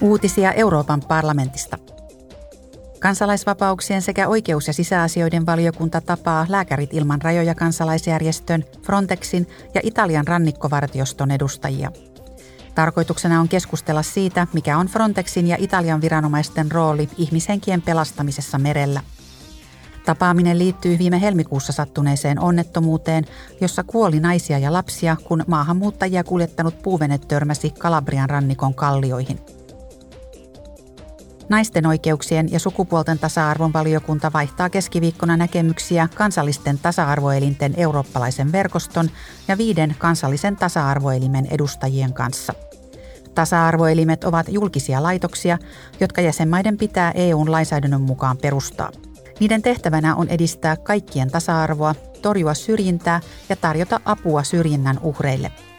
Uutisia Euroopan parlamentista. Kansalaisvapauksien sekä oikeus- ja sisäasioiden valiokunta tapaa Lääkärit ilman rajoja kansalaisjärjestön, Frontexin ja Italian rannikkovartioston edustajia. Tarkoituksena on keskustella siitä, mikä on Frontexin ja Italian viranomaisten rooli ihmishenkien pelastamisessa merellä. Tapaaminen liittyy viime helmikuussa sattuneeseen onnettomuuteen, jossa kuoli naisia ja lapsia, kun maahanmuuttajia kuljettanut puuvene törmäsi Kalabrian rannikon kallioihin – Naisten oikeuksien ja sukupuolten tasa-arvon valiokunta vaihtaa keskiviikkona näkemyksiä kansallisten tasa-arvoelinten eurooppalaisen verkoston ja viiden kansallisen tasa-arvoelimen edustajien kanssa. Tasa-arvoelimet ovat julkisia laitoksia, jotka jäsenmaiden pitää EUn lainsäädännön mukaan perustaa. Niiden tehtävänä on edistää kaikkien tasa-arvoa, torjua syrjintää ja tarjota apua syrjinnän uhreille –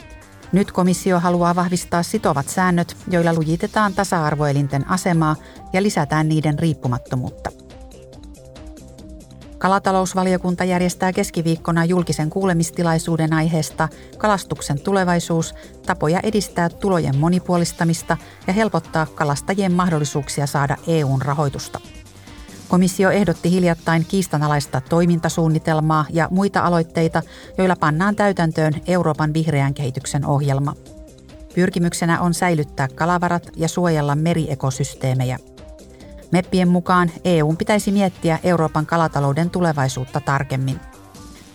nyt komissio haluaa vahvistaa sitovat säännöt, joilla lujitetaan tasa-arvoelinten asemaa ja lisätään niiden riippumattomuutta. Kalatalousvaliokunta järjestää keskiviikkona julkisen kuulemistilaisuuden aiheesta kalastuksen tulevaisuus, tapoja edistää tulojen monipuolistamista ja helpottaa kalastajien mahdollisuuksia saada EUn rahoitusta. Komissio ehdotti hiljattain kiistanalaista toimintasuunnitelmaa ja muita aloitteita, joilla pannaan täytäntöön Euroopan vihreän kehityksen ohjelma. Pyrkimyksenä on säilyttää kalavarat ja suojella meriekosysteemejä. Meppien mukaan EU pitäisi miettiä Euroopan kalatalouden tulevaisuutta tarkemmin.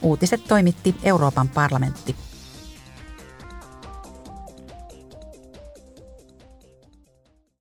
Uutiset toimitti Euroopan parlamentti.